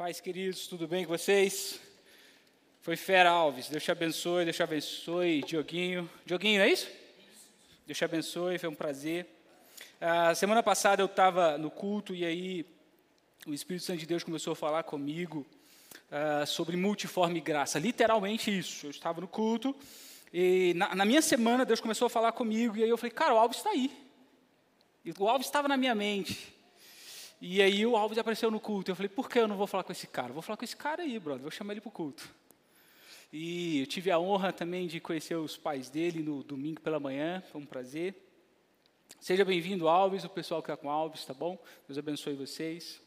Pais queridos, tudo bem com vocês? Foi fera, Alves. Deus te abençoe, Deus te abençoe. Dioguinho. Dioguinho, é isso? Deus te abençoe, foi um prazer. A semana passada eu estava no culto e aí o Espírito Santo de Deus começou a falar comigo uh, sobre multiforme graça. Literalmente isso. Eu estava no culto e na, na, minha semana Deus começou a falar comigo e aí eu falei, cara, o Alves está aí. E o Alves estava na minha mente. E aí o Alves apareceu no culto. Eu falei, por que eu não vou falar com esse cara? Vou falar com esse cara aí, brother. Vou chamar ele para o culto. E eu tive a honra também de conhecer os pais dele no domingo pela manhã. Foi um prazer. Seja bem-vindo, Alves, o pessoal que está com Alves, tá bom? Deus abençoe vocês.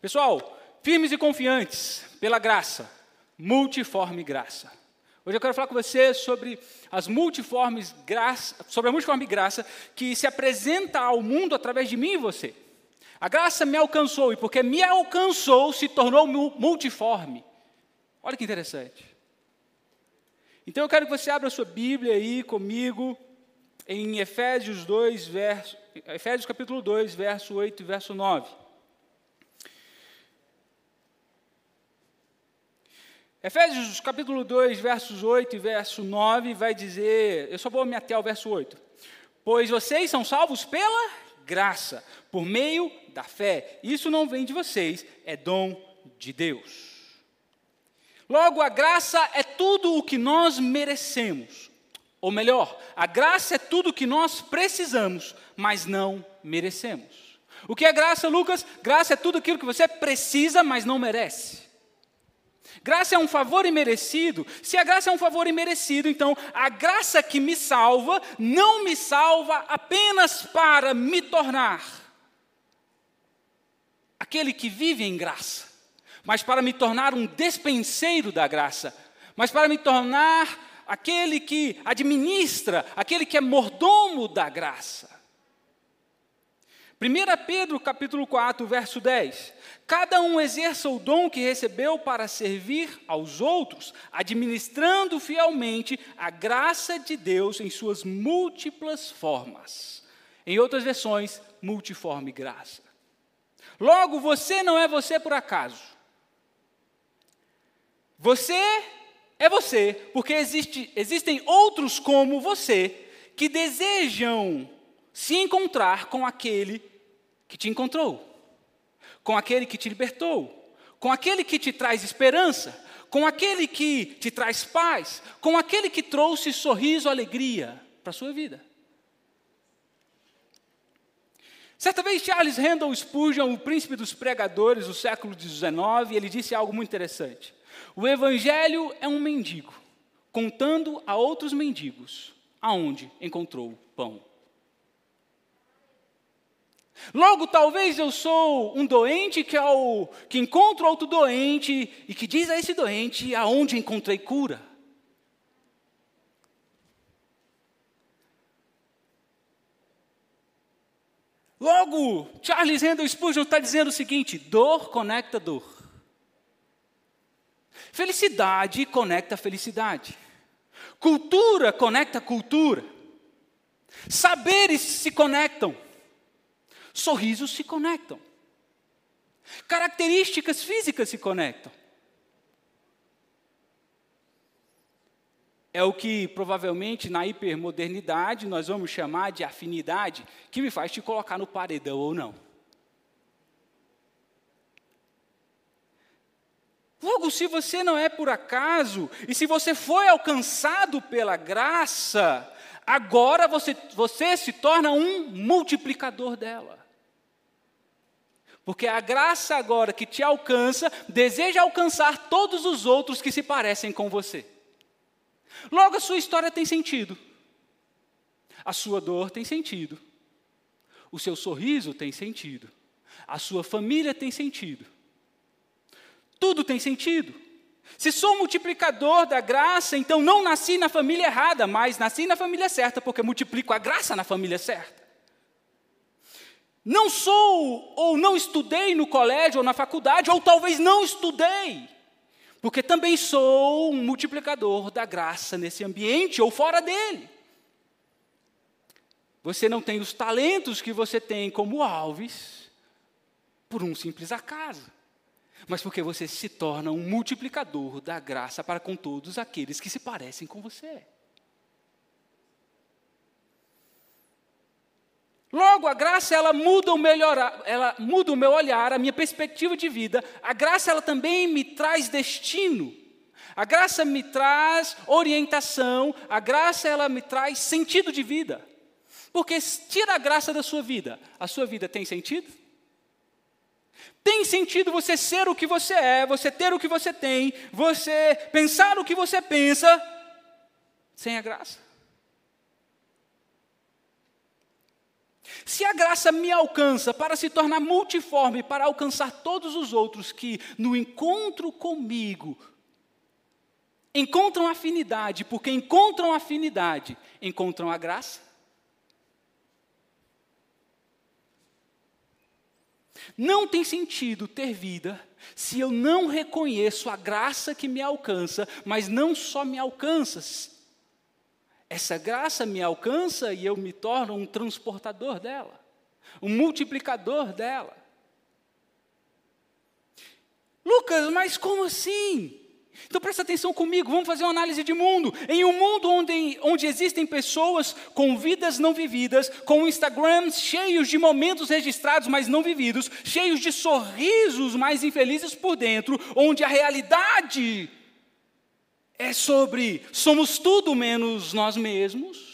Pessoal, firmes e confiantes pela graça, multiforme graça. Hoje eu quero falar com você sobre as multiformes graça, sobre a multiforme graça que se apresenta ao mundo através de mim e você. A graça me alcançou, e porque me alcançou, se tornou multiforme. Olha que interessante. Então eu quero que você abra sua Bíblia aí comigo em Efésios 2, verso, Efésios capítulo 2, verso 8 e verso 9. Efésios capítulo 2, versos 8 e verso 9 vai dizer, eu só vou me até ao verso 8. Pois vocês são salvos pela graça, por meio da fé. Isso não vem de vocês, é dom de Deus. Logo, a graça é tudo o que nós merecemos. Ou melhor, a graça é tudo o que nós precisamos, mas não merecemos. O que é graça, Lucas? Graça é tudo aquilo que você precisa, mas não merece. Graça é um favor imerecido. Se a graça é um favor imerecido, então a graça que me salva não me salva apenas para me tornar aquele que vive em graça, mas para me tornar um despenseiro da graça, mas para me tornar aquele que administra, aquele que é mordomo da graça. 1 Pedro capítulo 4, verso 10. Cada um exerça o dom que recebeu para servir aos outros, administrando fielmente a graça de Deus em suas múltiplas formas. Em outras versões, multiforme graça. Logo, você não é você por acaso. Você é você, porque existe, existem outros como você que desejam se encontrar com aquele que te encontrou, com aquele que te libertou, com aquele que te traz esperança, com aquele que te traz paz, com aquele que trouxe sorriso, alegria para a sua vida. Certa vez, Charles Randall Spurgeon, o príncipe dos pregadores do século XIX, ele disse algo muito interessante. O evangelho é um mendigo, contando a outros mendigos aonde encontrou pão. Logo, talvez eu sou um doente que, ao, que encontra outro doente e que diz a esse doente aonde encontrei cura. Logo, Charles Randall Spurgeon está dizendo o seguinte: dor conecta dor. Felicidade conecta felicidade. Cultura conecta cultura. Saberes se conectam. Sorrisos se conectam. Características físicas se conectam. É o que provavelmente na hipermodernidade nós vamos chamar de afinidade, que me faz te colocar no paredão ou não. Logo, se você não é por acaso, e se você foi alcançado pela graça, agora você, você se torna um multiplicador dela. Porque a graça agora que te alcança, deseja alcançar todos os outros que se parecem com você. Logo, a sua história tem sentido. A sua dor tem sentido. O seu sorriso tem sentido. A sua família tem sentido. Tudo tem sentido. Se sou multiplicador da graça, então não nasci na família errada, mas nasci na família certa, porque multiplico a graça na família certa. Não sou ou não estudei no colégio ou na faculdade, ou talvez não estudei, porque também sou um multiplicador da graça nesse ambiente ou fora dele. Você não tem os talentos que você tem como Alves por um simples acaso. mas porque você se torna um multiplicador da graça para com todos aqueles que se parecem com você. Logo, a graça ela muda o melhor, ela muda o meu olhar, a minha perspectiva de vida. A graça ela também me traz destino. A graça me traz orientação, a graça ela me traz sentido de vida. Porque tira a graça da sua vida, a sua vida tem sentido? Tem sentido você ser o que você é, você ter o que você tem, você pensar o que você pensa, sem a graça? Se a graça me alcança para se tornar multiforme, para alcançar todos os outros que, no encontro comigo, encontram afinidade, porque encontram afinidade, encontram a graça, Não tem sentido ter vida se eu não reconheço a graça que me alcança, mas não só me alcança, essa graça me alcança e eu me torno um transportador dela, um multiplicador dela. Lucas, mas como assim? Então presta atenção comigo, vamos fazer uma análise de mundo. Em um mundo onde, onde existem pessoas com vidas não vividas, com Instagrams cheios de momentos registrados, mas não vividos, cheios de sorrisos mais infelizes por dentro, onde a realidade é sobre somos tudo menos nós mesmos,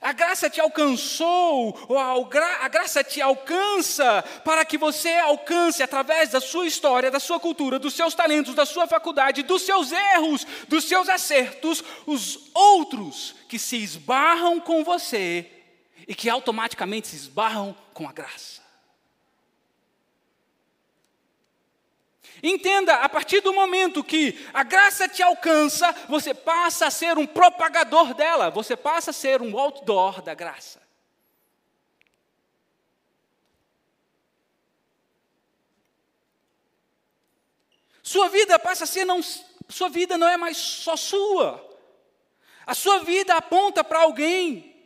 A graça te alcançou, ou a graça te alcança para que você alcance, através da sua história, da sua cultura, dos seus talentos, da sua faculdade, dos seus erros, dos seus acertos, os outros que se esbarram com você e que automaticamente se esbarram com a graça. Entenda, a partir do momento que a graça te alcança, você passa a ser um propagador dela, você passa a ser um outdoor da graça. Sua vida passa a ser não, sua vida não é mais só sua. A sua vida aponta para alguém.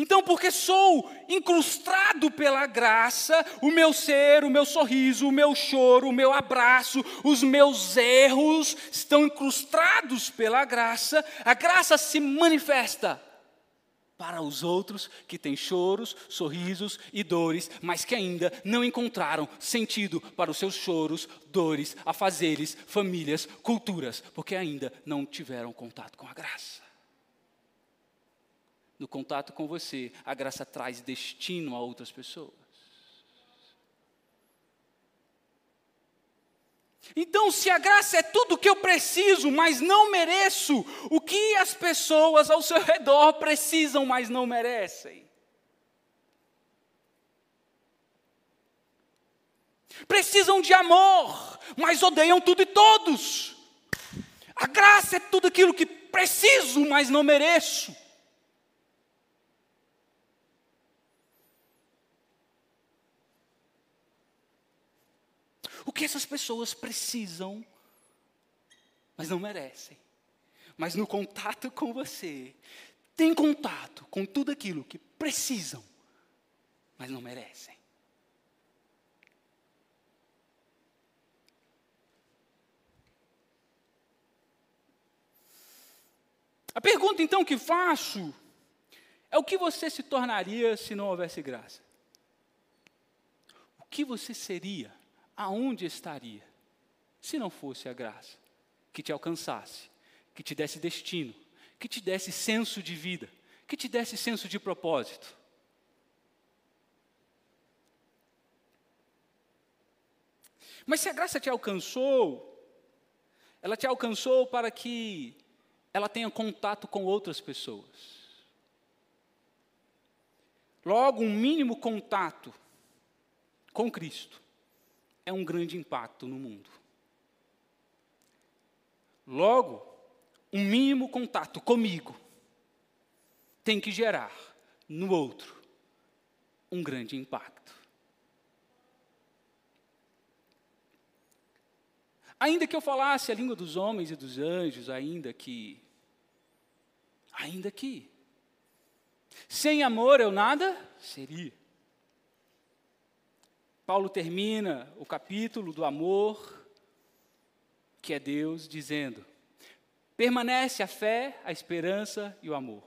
Então, porque sou incrustado pela graça, o meu ser, o meu sorriso, o meu choro, o meu abraço, os meus erros estão incrustados pela graça, a graça se manifesta para os outros que têm choros, sorrisos e dores, mas que ainda não encontraram sentido para os seus choros, dores, afazeres, famílias, culturas, porque ainda não tiveram contato com a graça no contato com você, a graça traz destino a outras pessoas. Então, se a graça é tudo que eu preciso, mas não mereço, o que as pessoas ao seu redor precisam, mas não merecem? Precisam de amor, mas odeiam tudo e todos. A graça é tudo aquilo que preciso, mas não mereço. O que essas pessoas precisam, mas não merecem. Mas no contato com você, tem contato com tudo aquilo que precisam, mas não merecem. A pergunta então que faço é o que você se tornaria se não houvesse graça? O que você seria aonde estaria se não fosse a graça que te alcançasse, que te desse destino, que te desse senso de vida, que te desse senso de propósito? Mas se a graça te alcançou, ela te alcançou para que ela tenha contato com outras pessoas. Logo, um mínimo contato com Cristo é um grande impacto no mundo. Logo, um mínimo contato comigo tem que gerar no outro um grande impacto. Ainda que eu falasse a língua dos homens e dos anjos, ainda que. Ainda que. Sem amor eu nada seria. Paulo termina o capítulo do amor, que é Deus, dizendo: permanece a fé, a esperança e o amor.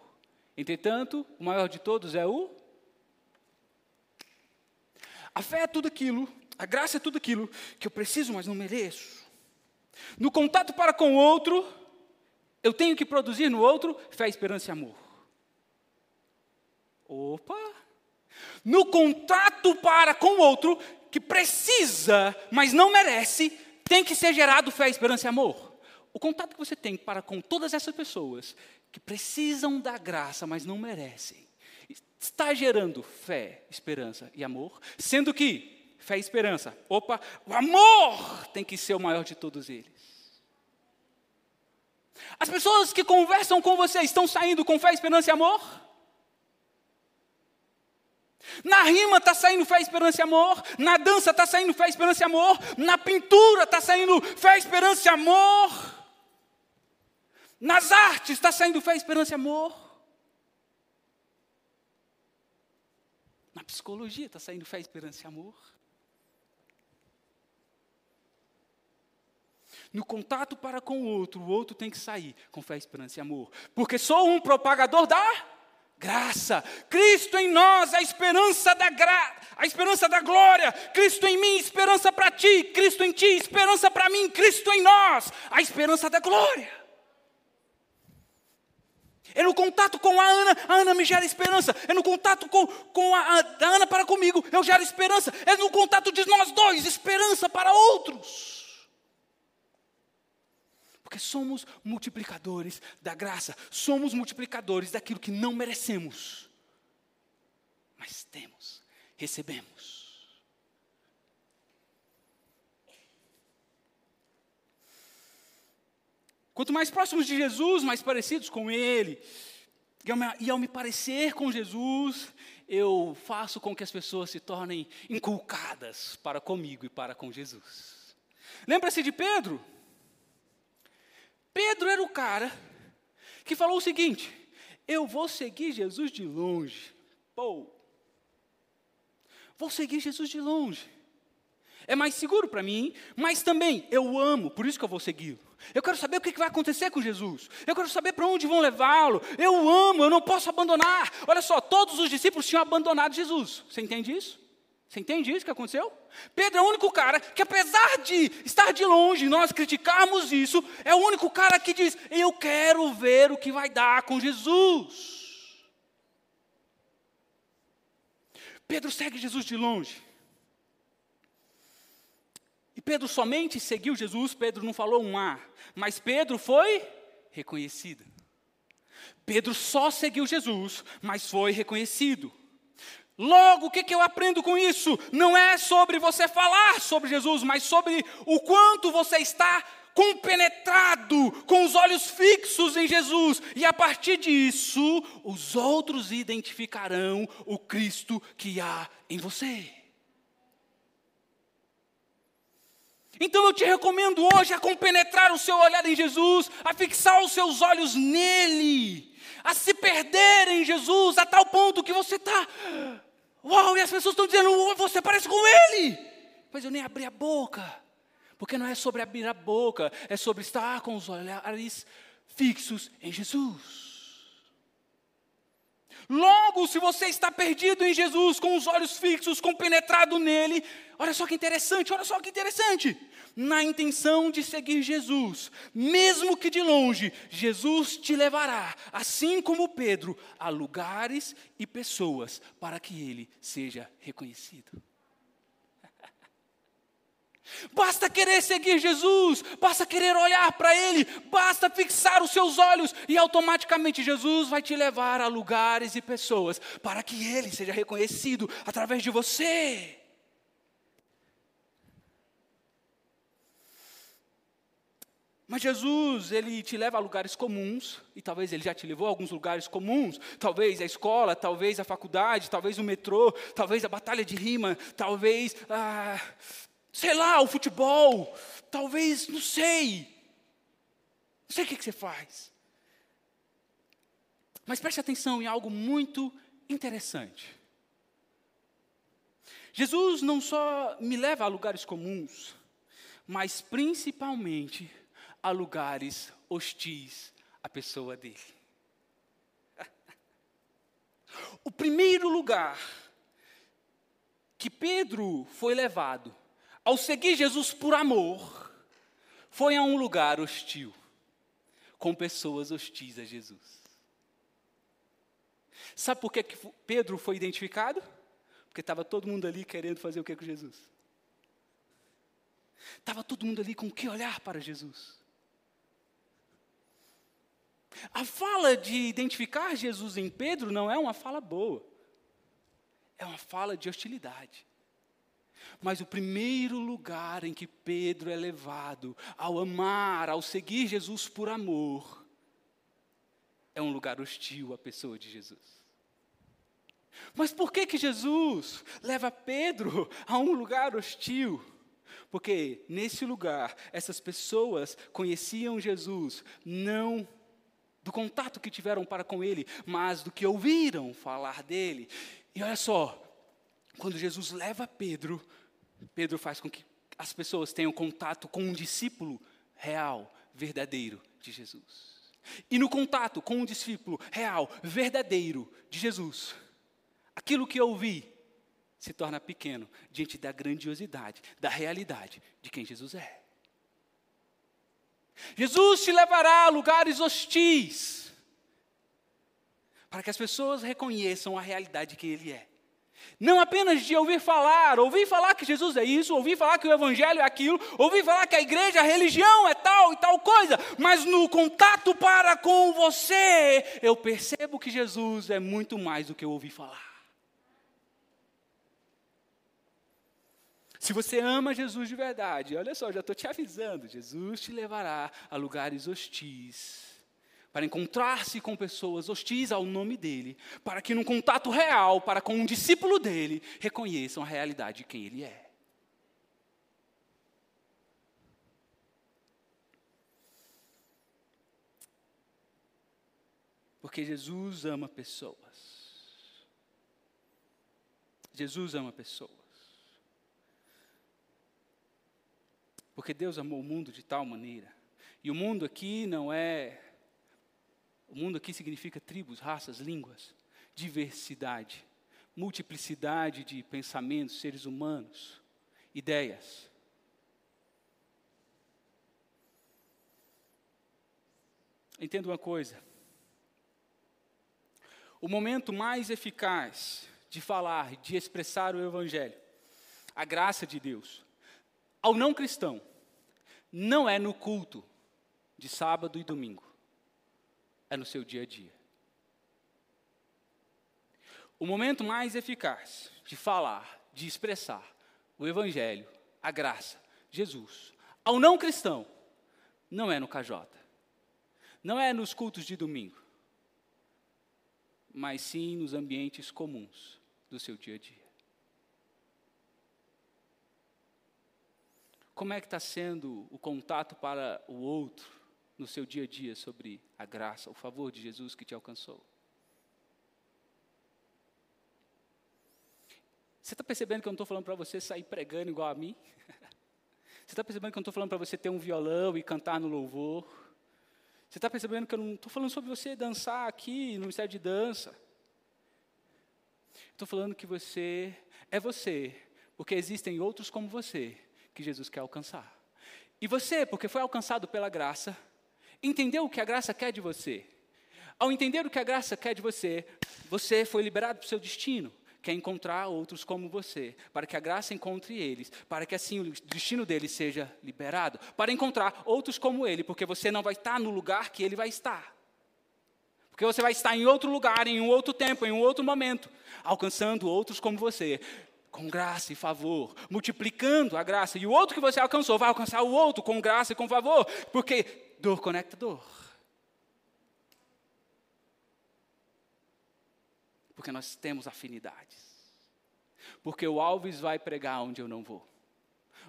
Entretanto, o maior de todos é o. A fé é tudo aquilo, a graça é tudo aquilo que eu preciso, mas não mereço. No contato para com o outro, eu tenho que produzir no outro fé, esperança e amor. Opa! No contato para com o outro, que precisa, mas não merece, tem que ser gerado fé, esperança e amor. O contato que você tem para com todas essas pessoas que precisam da graça, mas não merecem, está gerando fé, esperança e amor, sendo que fé e esperança, opa, o amor tem que ser o maior de todos eles. As pessoas que conversam com você estão saindo com fé, esperança e amor? Na rima está saindo fé, esperança e amor. Na dança está saindo fé, esperança e amor. Na pintura está saindo fé, esperança e amor. Nas artes está saindo fé, esperança e amor. Na psicologia está saindo fé, esperança e amor. No contato para com o outro, o outro tem que sair com fé, esperança e amor. Porque sou um propagador da graça. Cristo em nós, a esperança da gra... a esperança da glória. Cristo em mim, esperança para ti. Cristo em ti, esperança para mim. Cristo em nós, a esperança da glória. É no contato com a Ana, a Ana me gera esperança. É no contato com, com a, a Ana para comigo, eu gero esperança. É no contato de nós dois, esperança para outros. Porque somos multiplicadores da graça, somos multiplicadores daquilo que não merecemos, mas temos, recebemos. Quanto mais próximos de Jesus, mais parecidos com Ele, e ao me parecer com Jesus, eu faço com que as pessoas se tornem inculcadas para comigo e para com Jesus. Lembra-se de Pedro? Pedro era o cara que falou o seguinte: eu vou seguir Jesus de longe. Pô, vou seguir Jesus de longe. É mais seguro para mim, mas também eu amo, por isso que eu vou segui-lo. Eu quero saber o que vai acontecer com Jesus. Eu quero saber para onde vão levá-lo. Eu amo, eu não posso abandonar. Olha só, todos os discípulos tinham abandonado Jesus. Você entende isso? Você entende isso que aconteceu? Pedro é o único cara que, apesar de estar de longe, nós criticarmos isso, é o único cara que diz: Eu quero ver o que vai dar com Jesus. Pedro segue Jesus de longe. E Pedro somente seguiu Jesus, Pedro não falou um A, mas Pedro foi reconhecido. Pedro só seguiu Jesus, mas foi reconhecido. Logo, o que, que eu aprendo com isso? Não é sobre você falar sobre Jesus, mas sobre o quanto você está compenetrado, com os olhos fixos em Jesus, e a partir disso, os outros identificarão o Cristo que há em você. Então eu te recomendo hoje a compenetrar o seu olhar em Jesus, a fixar os seus olhos nele a se perder em Jesus a tal ponto que você está. Uau, e as pessoas estão dizendo, você parece com ele. Mas eu nem abri a boca. Porque não é sobre abrir a boca, é sobre estar com os olhares fixos em Jesus. Logo, se você está perdido em Jesus, com os olhos fixos, compenetrado nele, olha só que interessante, olha só que interessante na intenção de seguir Jesus, mesmo que de longe, Jesus te levará, assim como Pedro, a lugares e pessoas para que ele seja reconhecido. Basta querer seguir Jesus, basta querer olhar para Ele, basta fixar os seus olhos e automaticamente Jesus vai te levar a lugares e pessoas para que Ele seja reconhecido através de você. Mas Jesus, ele te leva a lugares comuns, e talvez ele já te levou a alguns lugares comuns, talvez a escola, talvez a faculdade, talvez o metrô, talvez a batalha de rima, talvez, ah, sei lá, o futebol, talvez, não sei. Não sei o que, que você faz. Mas preste atenção em algo muito interessante. Jesus não só me leva a lugares comuns, mas principalmente a lugares hostis à pessoa dele. O primeiro lugar que Pedro foi levado ao seguir Jesus por amor foi a um lugar hostil, com pessoas hostis a Jesus. Sabe por que Pedro foi identificado? Porque estava todo mundo ali querendo fazer o que com Jesus? Estava todo mundo ali com que olhar para Jesus? A fala de identificar Jesus em Pedro não é uma fala boa, é uma fala de hostilidade. Mas o primeiro lugar em que Pedro é levado ao amar, ao seguir Jesus por amor, é um lugar hostil à pessoa de Jesus. Mas por que que Jesus leva Pedro a um lugar hostil? Porque nesse lugar essas pessoas conheciam Jesus não do contato que tiveram para com ele, mas do que ouviram falar dele. E olha só, quando Jesus leva Pedro, Pedro faz com que as pessoas tenham contato com um discípulo real, verdadeiro de Jesus. E no contato com um discípulo real, verdadeiro de Jesus, aquilo que eu ouvi se torna pequeno diante da grandiosidade, da realidade de quem Jesus é. Jesus te levará a lugares hostis, para que as pessoas reconheçam a realidade que Ele é. Não apenas de ouvir falar, ouvir falar que Jesus é isso, ouvir falar que o Evangelho é aquilo, ouvir falar que a igreja, a religião é tal e tal coisa, mas no contato para com você, eu percebo que Jesus é muito mais do que eu ouvi falar. Se você ama Jesus de verdade, olha só, já estou te avisando: Jesus te levará a lugares hostis, para encontrar-se com pessoas hostis ao nome dele, para que, num contato real, para com um discípulo dele, reconheçam a realidade de quem ele é. Porque Jesus ama pessoas. Jesus ama pessoas. Porque Deus amou o mundo de tal maneira. E o mundo aqui não é. O mundo aqui significa tribos, raças, línguas, diversidade, multiplicidade de pensamentos, seres humanos, ideias. Entenda uma coisa. O momento mais eficaz de falar, de expressar o Evangelho, a graça de Deus, ao não cristão, não é no culto de sábado e domingo, é no seu dia a dia. O momento mais eficaz de falar, de expressar o Evangelho, a graça, Jesus, ao não cristão, não é no KJ, não é nos cultos de domingo, mas sim nos ambientes comuns do seu dia a dia. Como é que está sendo o contato para o outro no seu dia a dia sobre a graça, o favor de Jesus que te alcançou? Você está percebendo que eu não estou falando para você sair pregando igual a mim? Você está percebendo que eu não estou falando para você ter um violão e cantar no louvor? Você está percebendo que eu não estou falando sobre você dançar aqui no Ministério de Dança? Estou falando que você é você, porque existem outros como você, que Jesus quer alcançar. E você, porque foi alcançado pela graça, entendeu o que a graça quer de você. Ao entender o que a graça quer de você, você foi liberado para o seu destino, quer encontrar outros como você, para que a graça encontre eles, para que assim o destino deles seja liberado, para encontrar outros como ele, porque você não vai estar no lugar que ele vai estar. Porque você vai estar em outro lugar, em um outro tempo, em um outro momento, alcançando outros como você com graça e favor, multiplicando a graça. E o outro que você alcançou vai alcançar o outro com graça e com favor, porque dor conecta dor. Porque nós temos afinidades. Porque o Alves vai pregar onde eu não vou.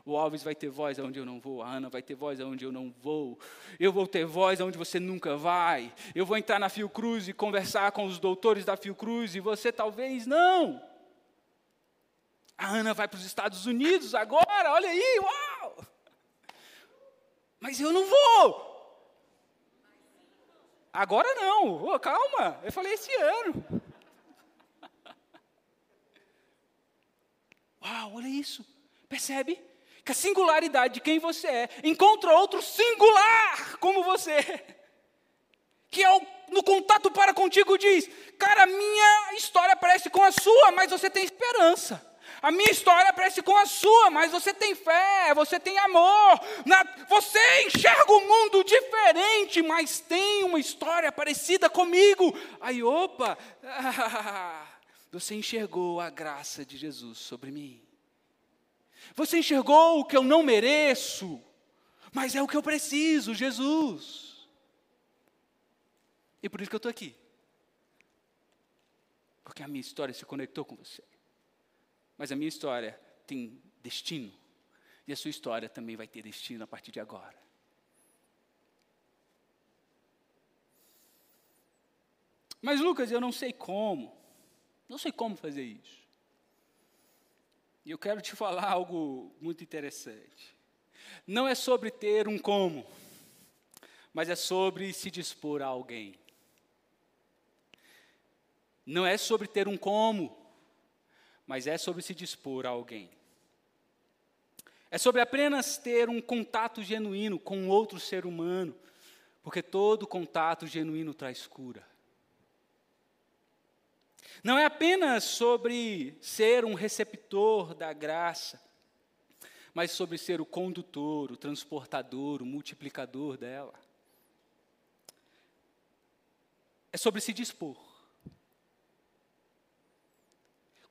O Alves vai ter voz aonde eu não vou, a Ana vai ter voz aonde eu não vou. Eu vou ter voz aonde você nunca vai. Eu vou entrar na Fiocruz e conversar com os doutores da Fiocruz e você talvez não. A Ana vai para os Estados Unidos agora, olha aí, uau! Mas eu não vou. Agora não, oh, calma, eu falei esse ano. Uau, olha isso, percebe? Que a singularidade de quem você é encontra outro singular como você, que ao, no contato para contigo diz: Cara, minha história parece com a sua, mas você tem esperança. A minha história parece com a sua, mas você tem fé, você tem amor. Na, você enxerga o mundo diferente, mas tem uma história parecida comigo. Aí, opa, você enxergou a graça de Jesus sobre mim. Você enxergou o que eu não mereço, mas é o que eu preciso, Jesus. E por isso que eu estou aqui. Porque a minha história se conectou com você. Mas a minha história tem destino. E a sua história também vai ter destino a partir de agora. Mas Lucas, eu não sei como. Não sei como fazer isso. E eu quero te falar algo muito interessante. Não é sobre ter um como, mas é sobre se dispor a alguém. Não é sobre ter um como, mas é sobre se dispor a alguém. É sobre apenas ter um contato genuíno com outro ser humano, porque todo contato genuíno traz cura. Não é apenas sobre ser um receptor da graça, mas sobre ser o condutor, o transportador, o multiplicador dela. É sobre se dispor.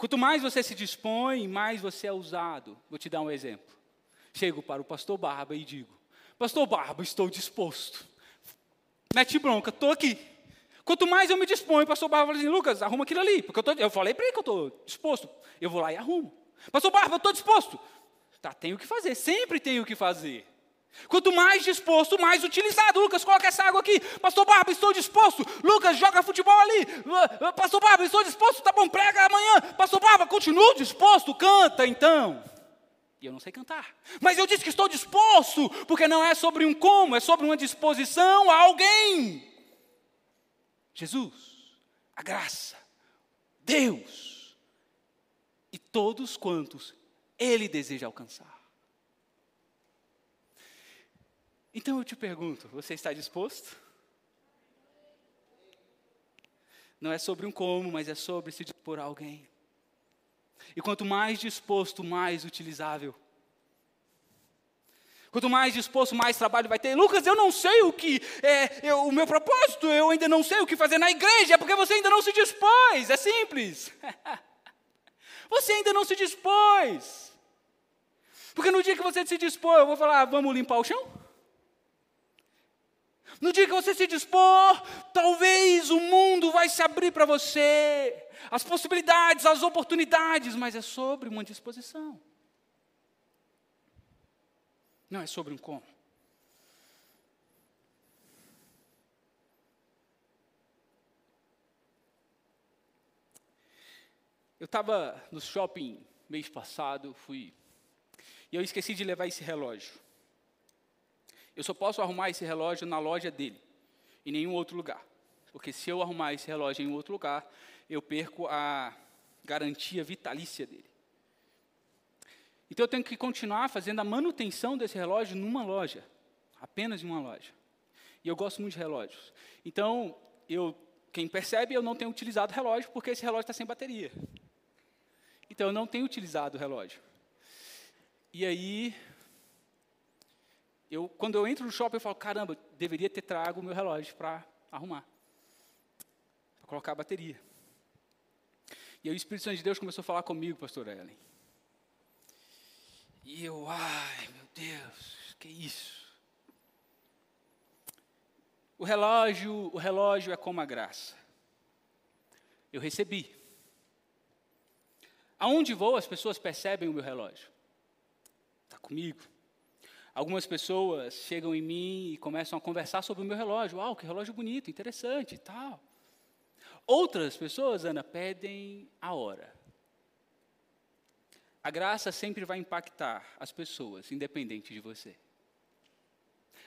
Quanto mais você se dispõe, mais você é usado. Vou te dar um exemplo. Chego para o pastor Barba e digo: Pastor Barba, estou disposto. Mete bronca, estou aqui. Quanto mais eu me disponho, pastor Barba fala assim: Lucas, arruma aquilo ali. Porque eu, tô, eu falei para ele que eu estou disposto. Eu vou lá e arrumo. Pastor Barba, eu estou disposto. Tá, tenho o que fazer, sempre tenho o que fazer. Quanto mais disposto, mais utilizado. Lucas, coloca essa água aqui. Pastor Barba, estou disposto. Lucas, joga futebol ali. Pastor Barba, estou disposto. Tá bom, prega amanhã. Pastor Barba, continuo disposto. Canta então. E eu não sei cantar. Mas eu disse que estou disposto, porque não é sobre um como, é sobre uma disposição a alguém. Jesus, a graça, Deus e todos quantos Ele deseja alcançar. Então eu te pergunto: você está disposto? Não é sobre um como, mas é sobre se dispor a alguém. E quanto mais disposto, mais utilizável. Quanto mais disposto, mais trabalho vai ter. Lucas, eu não sei o que é eu, o meu propósito, eu ainda não sei o que fazer na igreja, é porque você ainda não se dispôs. É simples. você ainda não se dispôs. Porque no dia que você se dispor, eu vou falar, vamos limpar o chão? No dia que você se dispor, talvez o mundo vai se abrir para você, as possibilidades, as oportunidades, mas é sobre uma disposição. Não é sobre um como. Eu estava no shopping mês passado, fui. E eu esqueci de levar esse relógio. Eu só posso arrumar esse relógio na loja dele, em nenhum outro lugar. Porque se eu arrumar esse relógio em outro lugar, eu perco a garantia vitalícia dele. Então eu tenho que continuar fazendo a manutenção desse relógio numa loja, apenas em uma loja. E eu gosto muito de relógios. Então, eu, quem percebe, eu não tenho utilizado relógio porque esse relógio está sem bateria. Então eu não tenho utilizado o relógio. E aí eu, quando eu entro no shopping, eu falo, caramba, deveria ter trago o meu relógio para arrumar, para colocar a bateria. E aí o Espírito Santo de Deus começou a falar comigo, pastor Ellen. E eu, ai, meu Deus, que isso? O relógio, o relógio é como a graça. Eu recebi. Aonde vou, as pessoas percebem o meu relógio. Está comigo. Algumas pessoas chegam em mim e começam a conversar sobre o meu relógio. Uau, que relógio bonito, interessante e tal. Outras pessoas, Ana, pedem a hora. A graça sempre vai impactar as pessoas, independente de você.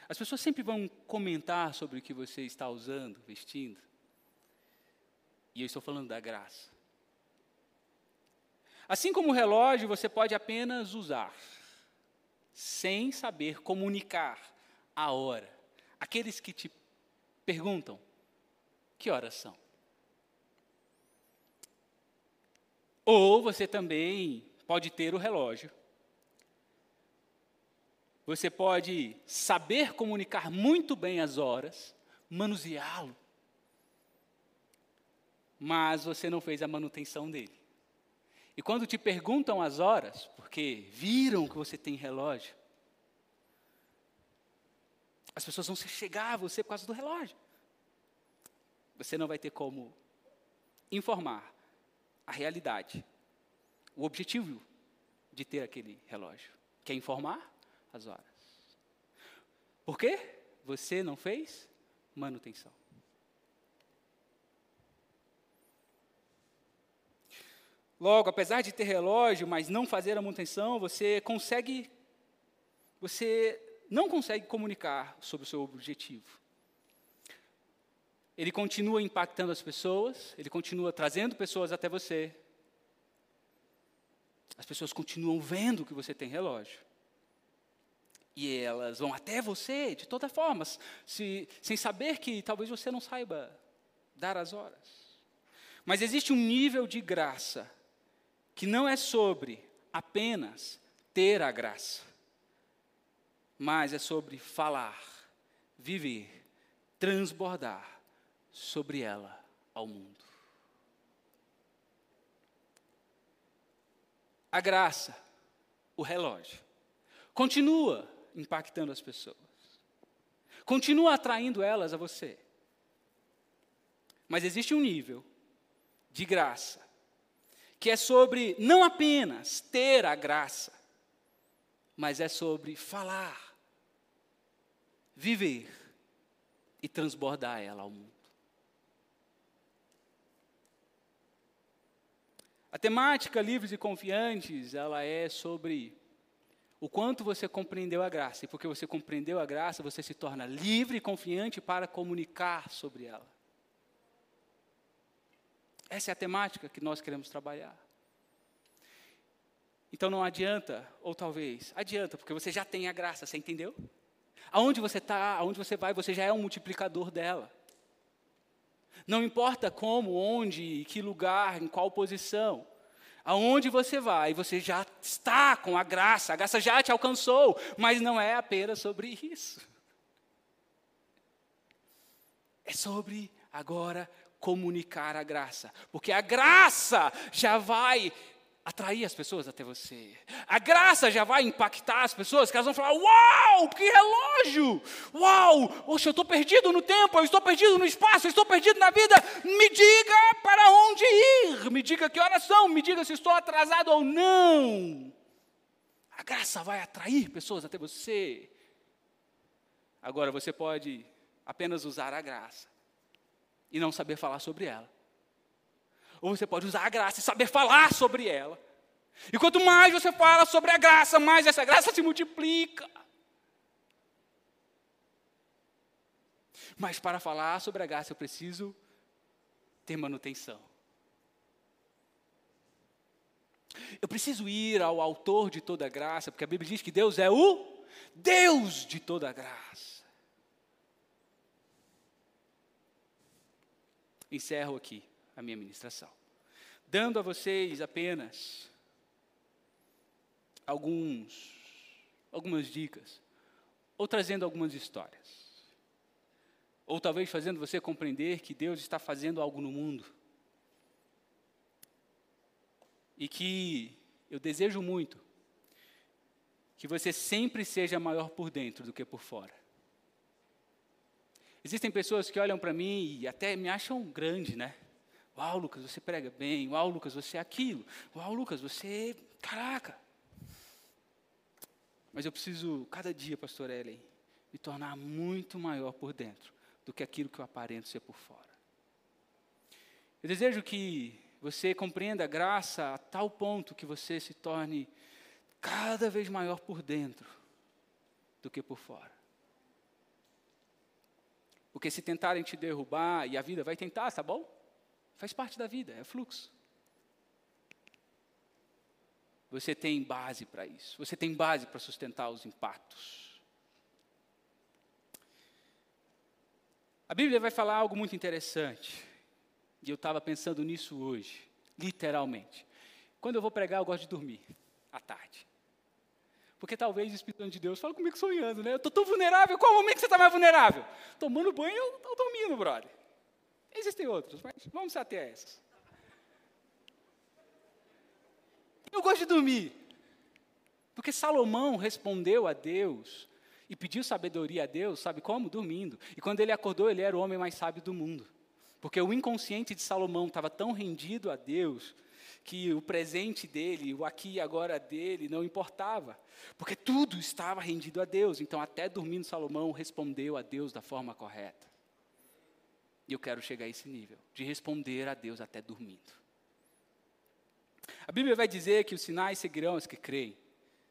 As pessoas sempre vão comentar sobre o que você está usando, vestindo. E eu estou falando da graça. Assim como o relógio, você pode apenas usar, sem saber comunicar a hora. Aqueles que te perguntam: que horas são? Ou você também pode ter o relógio. Você pode saber comunicar muito bem as horas, manuseá-lo, mas você não fez a manutenção dele. E quando te perguntam as horas, porque viram que você tem relógio, as pessoas vão chegar a você por causa do relógio. Você não vai ter como informar a realidade, o objetivo de ter aquele relógio, que é informar as horas. Por quê? Você não fez manutenção. Logo, apesar de ter relógio, mas não fazer a manutenção, você consegue, você não consegue comunicar sobre o seu objetivo. Ele continua impactando as pessoas, ele continua trazendo pessoas até você. As pessoas continuam vendo que você tem relógio. E elas vão até você de todas formas, se, sem saber que talvez você não saiba dar as horas. Mas existe um nível de graça que não é sobre apenas ter a graça, mas é sobre falar, viver, transbordar sobre ela ao mundo. A graça, o relógio, continua impactando as pessoas, continua atraindo elas a você. Mas existe um nível de graça que é sobre não apenas ter a graça, mas é sobre falar, viver e transbordar ela ao mundo. A temática Livres e Confiantes, ela é sobre o quanto você compreendeu a graça. E porque você compreendeu a graça, você se torna livre e confiante para comunicar sobre ela. Essa é a temática que nós queremos trabalhar. Então não adianta, ou talvez, adianta, porque você já tem a graça, você entendeu? Aonde você está, aonde você vai, você já é um multiplicador dela. Não importa como, onde, que lugar, em qual posição. Aonde você vai, você já está com a graça, a graça já te alcançou, mas não é apenas sobre isso. É sobre agora comunicar a graça, porque a graça já vai atrair as pessoas até você. A graça já vai impactar as pessoas, que elas vão falar: Uau, que relógio! Uau, poxa, eu estou perdido no tempo, eu estou perdido no espaço, eu estou perdido na vida. Me diga para onde ir, me diga que horas são, me diga se estou atrasado ou não. A graça vai atrair pessoas até você. Agora você pode apenas usar a graça e não saber falar sobre ela. Ou você pode usar a graça e saber falar sobre ela. E quanto mais você fala sobre a graça, mais essa graça se multiplica. Mas para falar sobre a graça, eu preciso ter manutenção. Eu preciso ir ao autor de toda graça, porque a Bíblia diz que Deus é o Deus de toda graça. Encerro aqui a minha ministração, dando a vocês apenas alguns, algumas dicas, ou trazendo algumas histórias, ou talvez fazendo você compreender que Deus está fazendo algo no mundo, e que eu desejo muito que você sempre seja maior por dentro do que por fora. Existem pessoas que olham para mim e até me acham grande, né? Uau, Lucas, você prega bem. Uau, Lucas, você é aquilo. Uau, Lucas, você. Caraca! Mas eu preciso, cada dia, pastor Ellen, me tornar muito maior por dentro do que aquilo que eu aparento ser por fora. Eu desejo que você compreenda a graça a tal ponto que você se torne cada vez maior por dentro do que por fora. Porque se tentarem te derrubar, e a vida vai tentar, tá bom? Faz parte da vida, é fluxo. Você tem base para isso, você tem base para sustentar os impactos. A Bíblia vai falar algo muito interessante, e eu estava pensando nisso hoje, literalmente. Quando eu vou pregar, eu gosto de dormir, à tarde. Porque talvez o Espírito Santo de Deus fala comigo sonhando, né? Eu estou tão vulnerável, qual momento que você está mais vulnerável? Tomando banho ou dormindo, brother? Existem outros, mas vamos até essas. Eu gosto de dormir. Porque Salomão respondeu a Deus e pediu sabedoria a Deus, sabe como? Dormindo. E quando ele acordou, ele era o homem mais sábio do mundo. Porque o inconsciente de Salomão estava tão rendido a Deus que o presente dele, o aqui e agora dele não importava, porque tudo estava rendido a Deus. Então, até dormindo, Salomão respondeu a Deus da forma correta. E eu quero chegar a esse nível, de responder a Deus até dormindo. A Bíblia vai dizer que os sinais seguirão os que creem.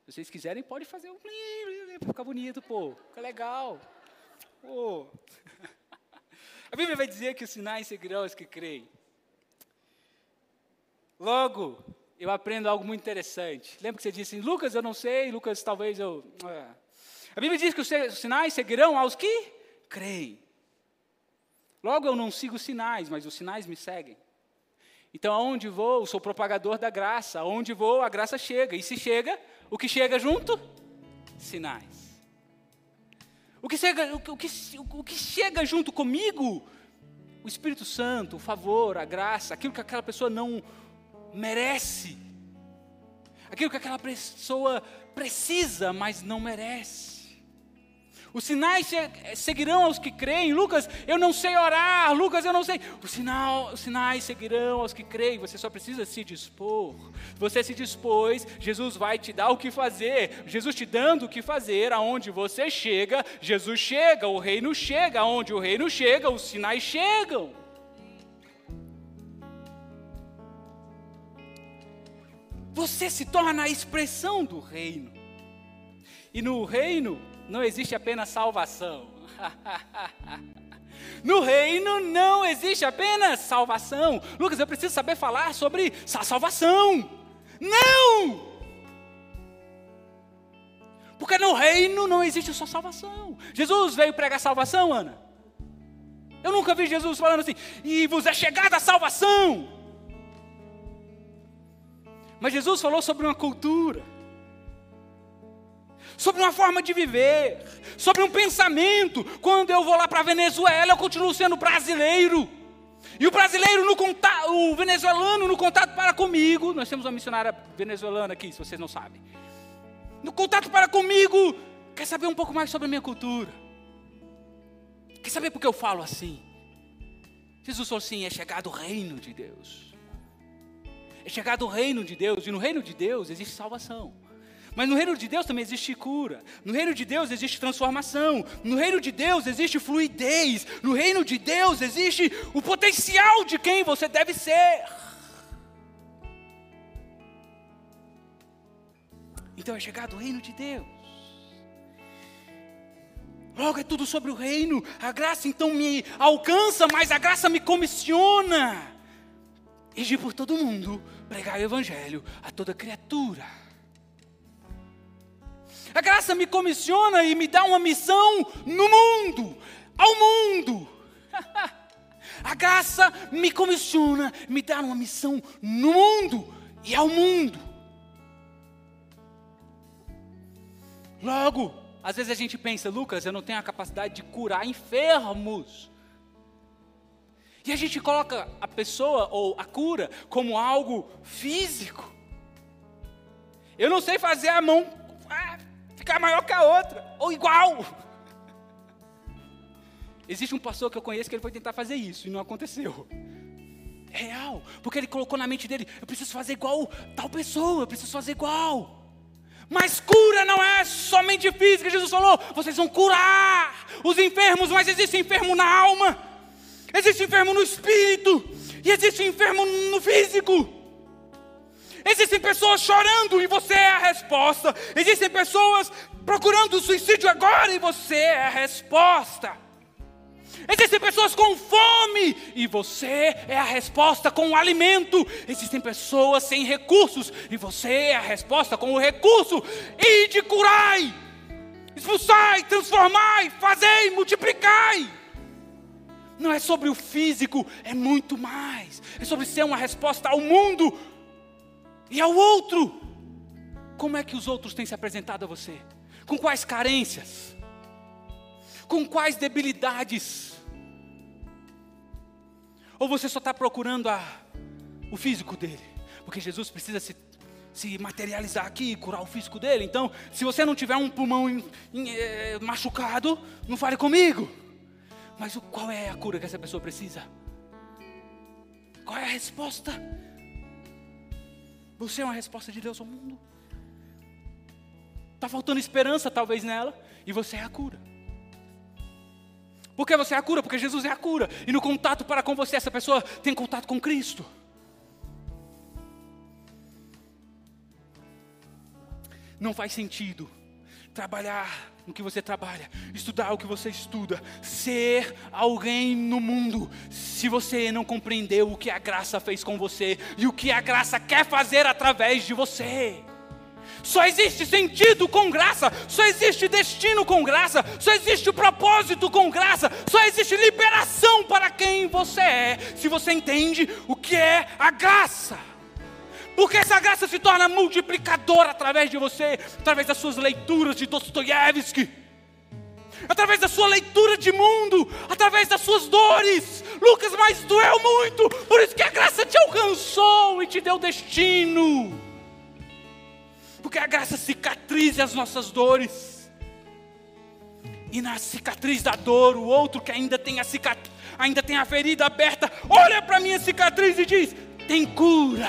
Se vocês quiserem, pode fazer um ficar bonito, pô, fica legal. Pô. A Bíblia vai dizer que os sinais seguirão os que creem. Logo, eu aprendo algo muito interessante. Lembra que você disse, Lucas, eu não sei, Lucas, talvez eu. É. A Bíblia diz que os sinais seguirão aos que creem. Logo, eu não sigo sinais, mas os sinais me seguem. Então, aonde vou, sou propagador da graça. Aonde vou, a graça chega. E se chega, o que chega junto? Sinais. O que chega, o que, o que chega junto comigo? O Espírito Santo, o favor, a graça, aquilo que aquela pessoa não merece, aquilo que aquela pessoa precisa, mas não merece. Os sinais seguirão aos que creem. Lucas, eu não sei orar. Lucas, eu não sei. Os, sinal, os sinais seguirão aos que creem. Você só precisa se dispor. Você se dispôs, Jesus vai te dar o que fazer. Jesus te dando o que fazer, aonde você chega, Jesus chega, o reino chega. Aonde o reino chega, os sinais chegam. Você se torna a expressão do reino. E no reino não existe apenas salvação. No reino não existe apenas salvação. Lucas, eu preciso saber falar sobre salvação. Não! Porque no reino não existe só salvação. Jesus veio pregar salvação, Ana. Eu nunca vi Jesus falando assim, e vos é chegada a salvação. Mas Jesus falou sobre uma cultura, sobre uma forma de viver, sobre um pensamento. Quando eu vou lá para a Venezuela, eu continuo sendo brasileiro. E o brasileiro no contato, o venezuelano no contato para comigo, nós temos uma missionária venezuelana aqui, se vocês não sabem. No contato para comigo, quer saber um pouco mais sobre a minha cultura. Quer saber por que eu falo assim? Jesus falou assim: é chegado o reino de Deus é chegado o reino de Deus, e no reino de Deus existe salvação. Mas no reino de Deus também existe cura. No reino de Deus existe transformação. No reino de Deus existe fluidez. No reino de Deus existe o potencial de quem você deve ser. Então é chegado o reino de Deus. Logo é tudo sobre o reino. A graça então me alcança, mas a graça me comissiona. E de por todo mundo pregar o Evangelho a toda criatura. A graça me comissiona e me dá uma missão no mundo, ao mundo. A graça me comissiona, me dá uma missão no mundo e ao mundo. Logo, às vezes a gente pensa, Lucas, eu não tenho a capacidade de curar enfermos. E a gente coloca a pessoa ou a cura como algo físico. Eu não sei fazer a mão ah, ficar maior que a outra, ou igual. Existe um pastor que eu conheço que ele foi tentar fazer isso e não aconteceu. É real, porque ele colocou na mente dele: eu preciso fazer igual tal pessoa, eu preciso fazer igual. Mas cura não é somente física, Jesus falou: vocês vão curar os enfermos, mas existe enfermo na alma. Existe enfermo no espírito. E existe enfermo no físico. Existem pessoas chorando e você é a resposta. Existem pessoas procurando suicídio agora e você é a resposta. Existem pessoas com fome e você é a resposta com o alimento. Existem pessoas sem recursos e você é a resposta com o recurso. E de curai, expulsai, transformai, fazei, multiplicai. Não é sobre o físico, é muito mais. É sobre ser uma resposta ao mundo e ao outro. Como é que os outros têm se apresentado a você? Com quais carências? Com quais debilidades? Ou você só está procurando a, o físico dele? Porque Jesus precisa se, se materializar aqui e curar o físico dele. Então, se você não tiver um pulmão em, em, é, machucado, não fale comigo. Mas qual é a cura que essa pessoa precisa? Qual é a resposta? Você é uma resposta de Deus ao mundo. Está faltando esperança, talvez, nela, e você é a cura. Porque você é a cura, porque Jesus é a cura. E no contato para com você, essa pessoa tem contato com Cristo. Não faz sentido trabalhar no que você trabalha, estudar o que você estuda, ser alguém no mundo, se você não compreendeu o que a graça fez com você e o que a graça quer fazer através de você. Só existe sentido com graça, só existe destino com graça, só existe propósito com graça, só existe liberação para quem você é, se você entende o que é a graça. Porque essa graça se torna multiplicadora através de você, através das suas leituras de Dostoiévski, através da sua leitura de mundo, através das suas dores. Lucas, mas doeu muito, por isso que a graça te alcançou e te deu destino porque a graça cicatriza as nossas dores. E na cicatriz da dor, o outro que ainda tem a cicatriz, ainda tem a ferida aberta, olha para minha cicatriz e diz: tem cura.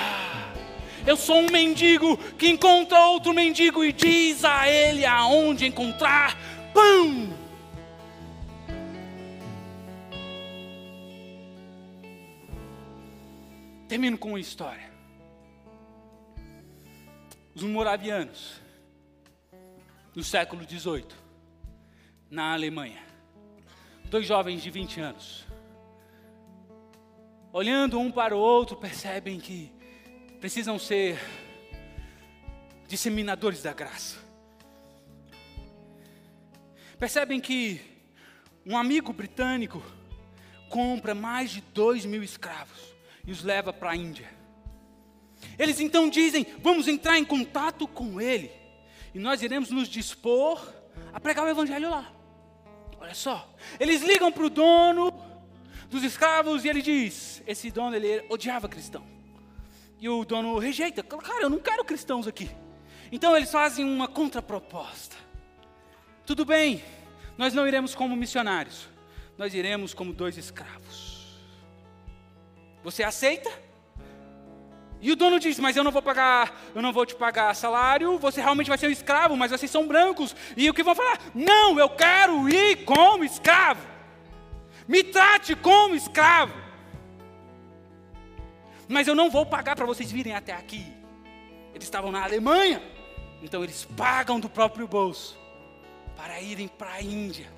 Eu sou um mendigo que encontra outro mendigo e diz a ele aonde encontrar pão. Termino com uma história os moravianos, no século XVIII, na Alemanha. Dois jovens de 20 anos, olhando um para o outro, percebem que precisam ser disseminadores da graça. Percebem que um amigo britânico compra mais de dois mil escravos e os leva para a Índia. Eles então dizem: vamos entrar em contato com Ele, e nós iremos nos dispor a pregar o Evangelho lá. Olha só, eles ligam para o dono dos escravos e ele diz: esse dono ele odiava cristão. E o dono rejeita, cara, eu não quero cristãos aqui. Então eles fazem uma contraproposta. Tudo bem, nós não iremos como missionários, nós iremos como dois escravos. Você aceita? E o dono diz: Mas eu não vou pagar, eu não vou te pagar salário, você realmente vai ser um escravo, mas vocês são brancos. E o que vão falar? Não, eu quero ir como escravo. Me trate como escravo. Mas eu não vou pagar para vocês virem até aqui. Eles estavam na Alemanha, então eles pagam do próprio bolso para irem para a Índia,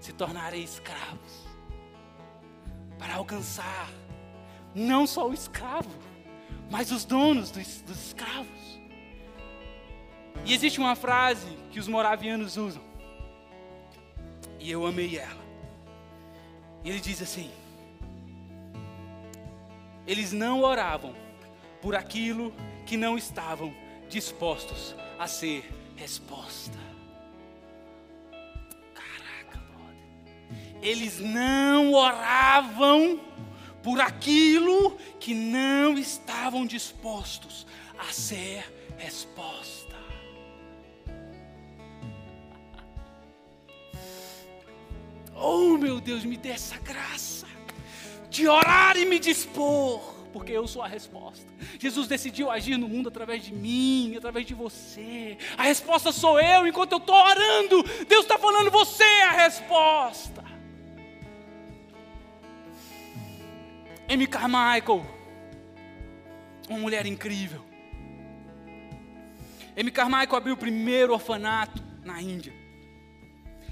se tornarem escravos, para alcançar não só o escravo, mas os donos dos, dos escravos. E existe uma frase que os moravianos usam, e eu amei ela. E ele diz assim: eles não oravam por aquilo que não estavam dispostos a ser resposta. Caraca, brother. Eles não oravam por aquilo que não estavam dispostos a ser resposta. Oh, meu Deus, me dê essa graça de orar e me dispor, porque eu sou a resposta. Jesus decidiu agir no mundo através de mim, através de você. A resposta sou eu, enquanto eu estou orando, Deus está falando, você é a resposta. Amy Carmichael, uma mulher incrível. Amy Carmichael abriu o primeiro orfanato na Índia.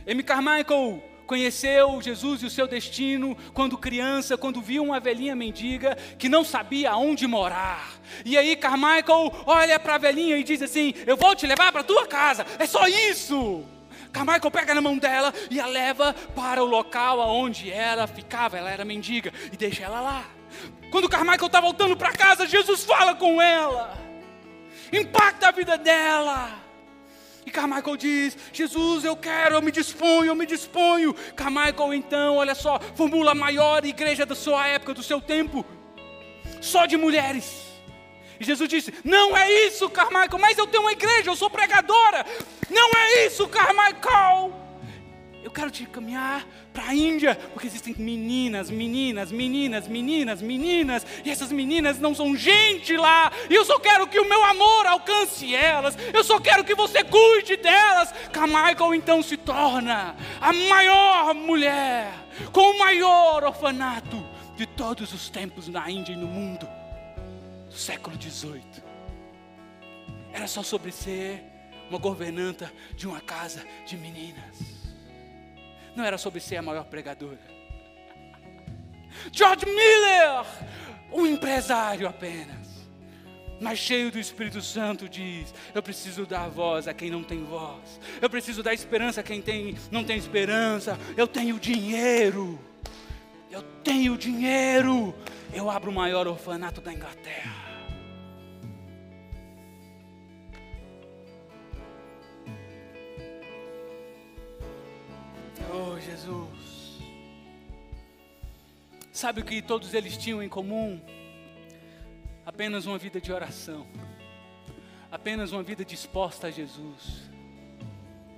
Amy Carmichael conheceu Jesus e o seu destino quando criança, quando viu uma velhinha mendiga que não sabia aonde morar. E aí Carmichael olha para a velhinha e diz assim: Eu vou te levar para tua casa, é só isso. Carmichael pega na mão dela e a leva para o local onde ela ficava, ela era mendiga, e deixa ela lá. Quando Carmichael está voltando para casa, Jesus fala com ela, impacta a vida dela. E Carmichael diz: Jesus, eu quero, eu me disponho, eu me disponho. Carmichael, então, olha só, formula a maior igreja da sua época, do seu tempo, só de mulheres. E Jesus disse: Não é isso, Carmichael, mas eu tenho uma igreja, eu sou pregadora. Não é isso, Carmichael. Eu quero te caminhar para a Índia, porque existem meninas, meninas, meninas, meninas, meninas, e essas meninas não são gente lá, e eu só quero que o meu amor alcance elas, eu só quero que você cuide delas. Carmichael então se torna a maior mulher, com o maior orfanato de todos os tempos na Índia e no mundo do século XVIII. Era só sobre ser uma governanta de uma casa de meninas. Não era sobre ser a maior pregadora. George Miller, um empresário apenas, mas cheio do Espírito Santo, diz: Eu preciso dar voz a quem não tem voz, eu preciso dar esperança a quem tem, não tem esperança. Eu tenho dinheiro, eu tenho dinheiro, eu abro o maior orfanato da Inglaterra. Oh, Jesus. Sabe o que todos eles tinham em comum? Apenas uma vida de oração. Apenas uma vida disposta a Jesus.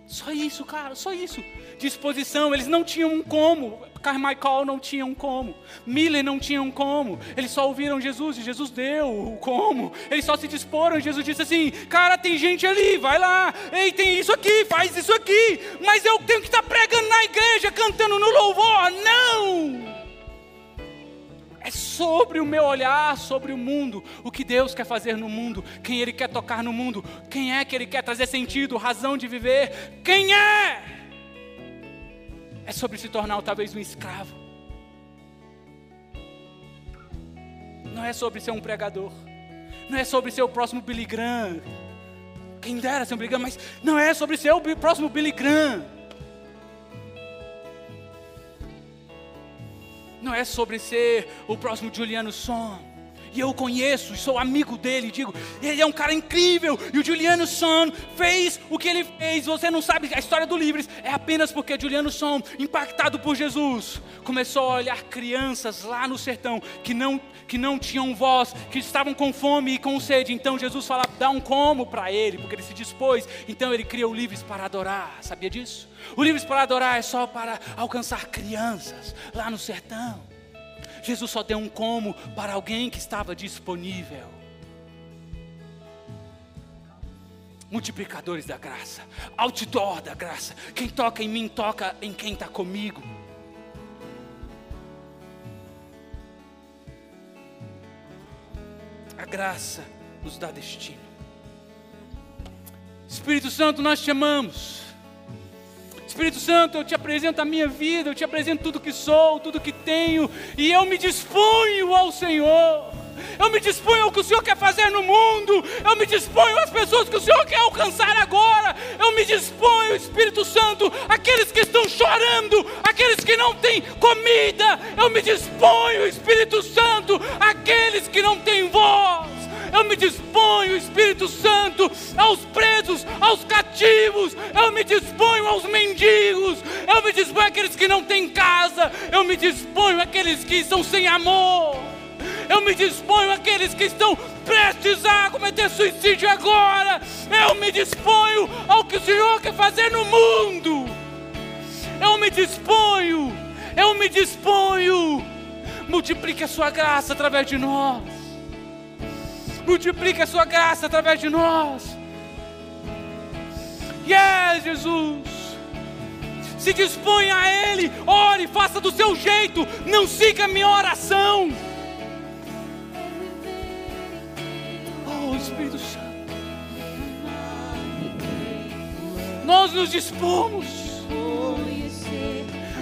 Só isso, cara, só isso. Disposição, eles não tinham um como. Carmichael não tinha como. Miller não tinha como. Eles só ouviram Jesus e Jesus deu o como. Eles só se disporam. Jesus disse assim: Cara, tem gente ali, vai lá. Ei, tem isso aqui, faz isso aqui. Mas eu tenho que estar pregando na igreja, cantando no louvor. Não! É sobre o meu olhar sobre o mundo, o que Deus quer fazer no mundo, quem Ele quer tocar no mundo, quem é que Ele quer trazer sentido, razão de viver, quem é? É sobre se tornar talvez um escravo. Não é sobre ser um pregador, não é sobre ser o próximo Billy Graham. Quem dera ser um Billy Graham, mas não é sobre ser o próximo Billy Graham. Não é sobre ser o próximo Juliano Son. E eu conheço, sou amigo dele, digo, ele é um cara incrível. E o Juliano Son fez o que ele fez. Você não sabe a história do Livres, é apenas porque Juliano Son, impactado por Jesus, começou a olhar crianças lá no sertão que não, que não tinham voz, que estavam com fome e com sede. Então Jesus fala, dá um como para ele, porque ele se dispôs. Então ele cria o Livres para adorar. Sabia disso? O Livres para adorar é só para alcançar crianças lá no sertão. Jesus só deu um como para alguém que estava disponível. Multiplicadores da graça, outdoor da graça. Quem toca em mim, toca em quem está comigo. A graça nos dá destino. Espírito Santo, nós te amamos. Espírito Santo, eu te apresento a minha vida, eu te apresento tudo que sou, tudo que tenho, e eu me disponho ao Senhor. Eu me disponho ao que o Senhor quer fazer no mundo. Eu me disponho às pessoas que o Senhor quer alcançar agora. Eu me disponho, Espírito Santo, aqueles que estão chorando, aqueles que não têm comida. Eu me disponho, Espírito Santo, aqueles que não têm voz. Eu me disponho, Espírito Santo, aos presos, aos cativos. Eu me disponho aos mendigos. Eu me disponho àqueles que não têm casa. Eu me disponho àqueles que estão sem amor. Eu me disponho àqueles que estão prestes a cometer suicídio agora. Eu me disponho ao que o Senhor quer fazer no mundo. Eu me disponho. Eu me disponho. Multiplique a sua graça através de nós multiplica a sua graça através de nós. Yes, Jesus se disponha a Ele, ore, faça do seu jeito, não siga minha oração. Oh Espírito Santo, nós nos dispomos,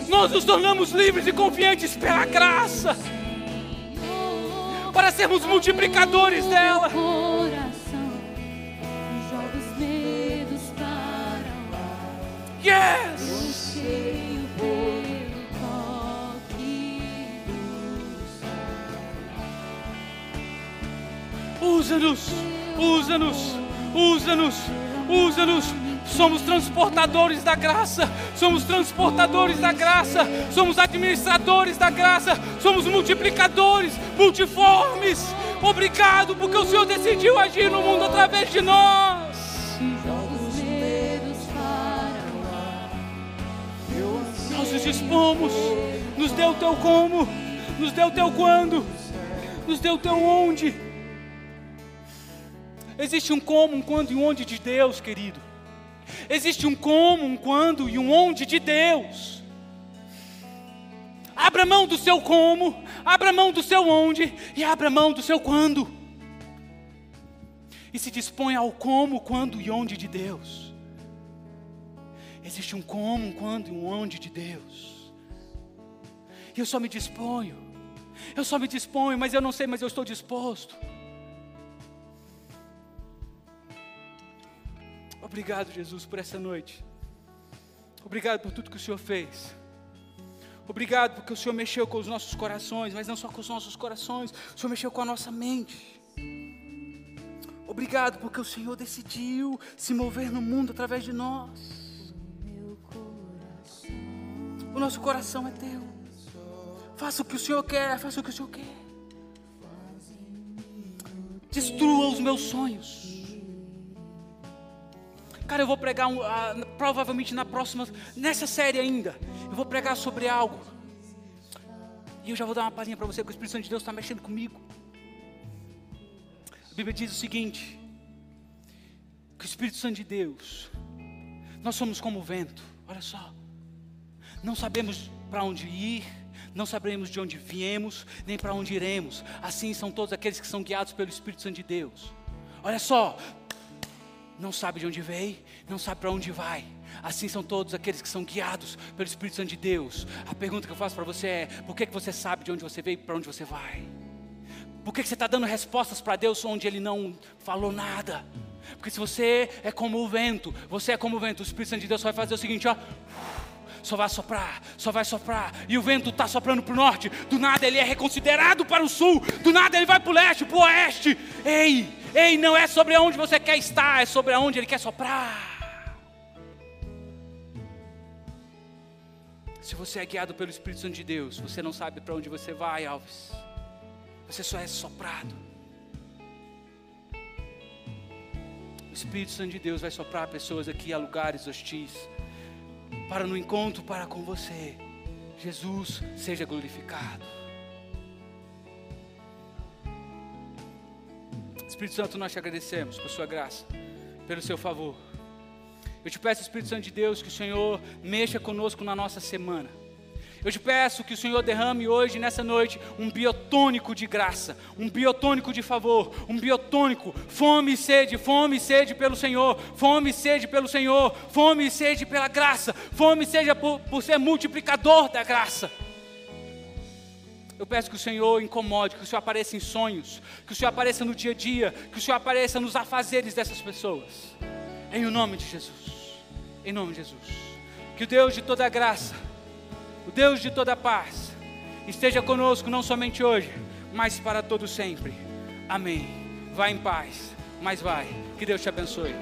nós nos tornamos livres e confiantes pela graça para sermos multiplicadores dela. Yes! Usa-nos, usa-nos, usa-nos, usa-nos. Somos transportadores da graça, somos transportadores da graça, somos administradores da graça, somos multiplicadores, multiformes. Obrigado, porque o Senhor decidiu agir no mundo através de nós. Nós nos dispomos, nos deu o teu como, nos deu o teu quando, nos deu o teu onde. Existe um como, um quando e um onde de Deus, querido. Existe um como, um quando e um onde de Deus. Abra mão do seu como, abra mão do seu onde e abra mão do seu quando. E se dispõe ao como, quando e onde de Deus. Existe um como, um quando e um onde de Deus. E eu só me disponho. Eu só me disponho, mas eu não sei, mas eu estou disposto. Obrigado, Jesus, por essa noite. Obrigado por tudo que o Senhor fez. Obrigado porque o Senhor mexeu com os nossos corações, mas não só com os nossos corações, o Senhor mexeu com a nossa mente. Obrigado porque o Senhor decidiu se mover no mundo através de nós. O nosso coração é teu. Faça o que o Senhor quer, faça o que o Senhor quer. Destrua os meus sonhos. Cara, eu vou pregar um, uh, provavelmente na próxima, nessa série ainda. Eu vou pregar sobre algo. E eu já vou dar uma palhinha para você, que o Espírito Santo de Deus está mexendo comigo. A Bíblia diz o seguinte: que o Espírito Santo de Deus, nós somos como o vento, olha só. Não sabemos para onde ir, não saberemos de onde viemos, nem para onde iremos. Assim são todos aqueles que são guiados pelo Espírito Santo de Deus. Olha só, não sabe de onde veio, não sabe para onde vai. Assim são todos aqueles que são guiados pelo Espírito Santo de Deus. A pergunta que eu faço para você é: por que, que você sabe de onde você veio e para onde você vai? Por que, que você está dando respostas para Deus onde Ele não falou nada? Porque se você é como o vento, você é como o vento, o Espírito Santo de Deus vai fazer o seguinte: ó só vai soprar, só vai soprar, e o vento está soprando para o norte, do nada ele é reconsiderado para o sul, do nada ele vai para o leste, para o oeste. Ei, ei, não é sobre onde você quer estar, é sobre onde ele quer soprar. Se você é guiado pelo Espírito Santo de Deus, você não sabe para onde você vai, Alves. Você só é soprado. O Espírito Santo de Deus vai soprar pessoas aqui a lugares hostis para no encontro para com você, Jesus seja glorificado. Espírito Santo, nós te agradecemos por Sua graça, pelo Seu favor. Eu te peço, Espírito Santo de Deus, que o Senhor mexa conosco na nossa semana. Eu te peço que o Senhor derrame hoje, nessa noite, um biotônico de graça, um biotônico de favor, um biotônico, fome e sede, fome e sede pelo Senhor, fome e sede pelo Senhor, fome e sede pela graça, fome e seja por, por ser multiplicador da graça. Eu peço que o Senhor incomode, que o Senhor apareça em sonhos, que o Senhor apareça no dia a dia, que o Senhor apareça nos afazeres dessas pessoas. Em nome de Jesus. Em nome de Jesus. Que o Deus de toda graça o Deus de toda paz, esteja conosco não somente hoje, mas para todo sempre. Amém. Vá em paz, mas vai. Que Deus te abençoe.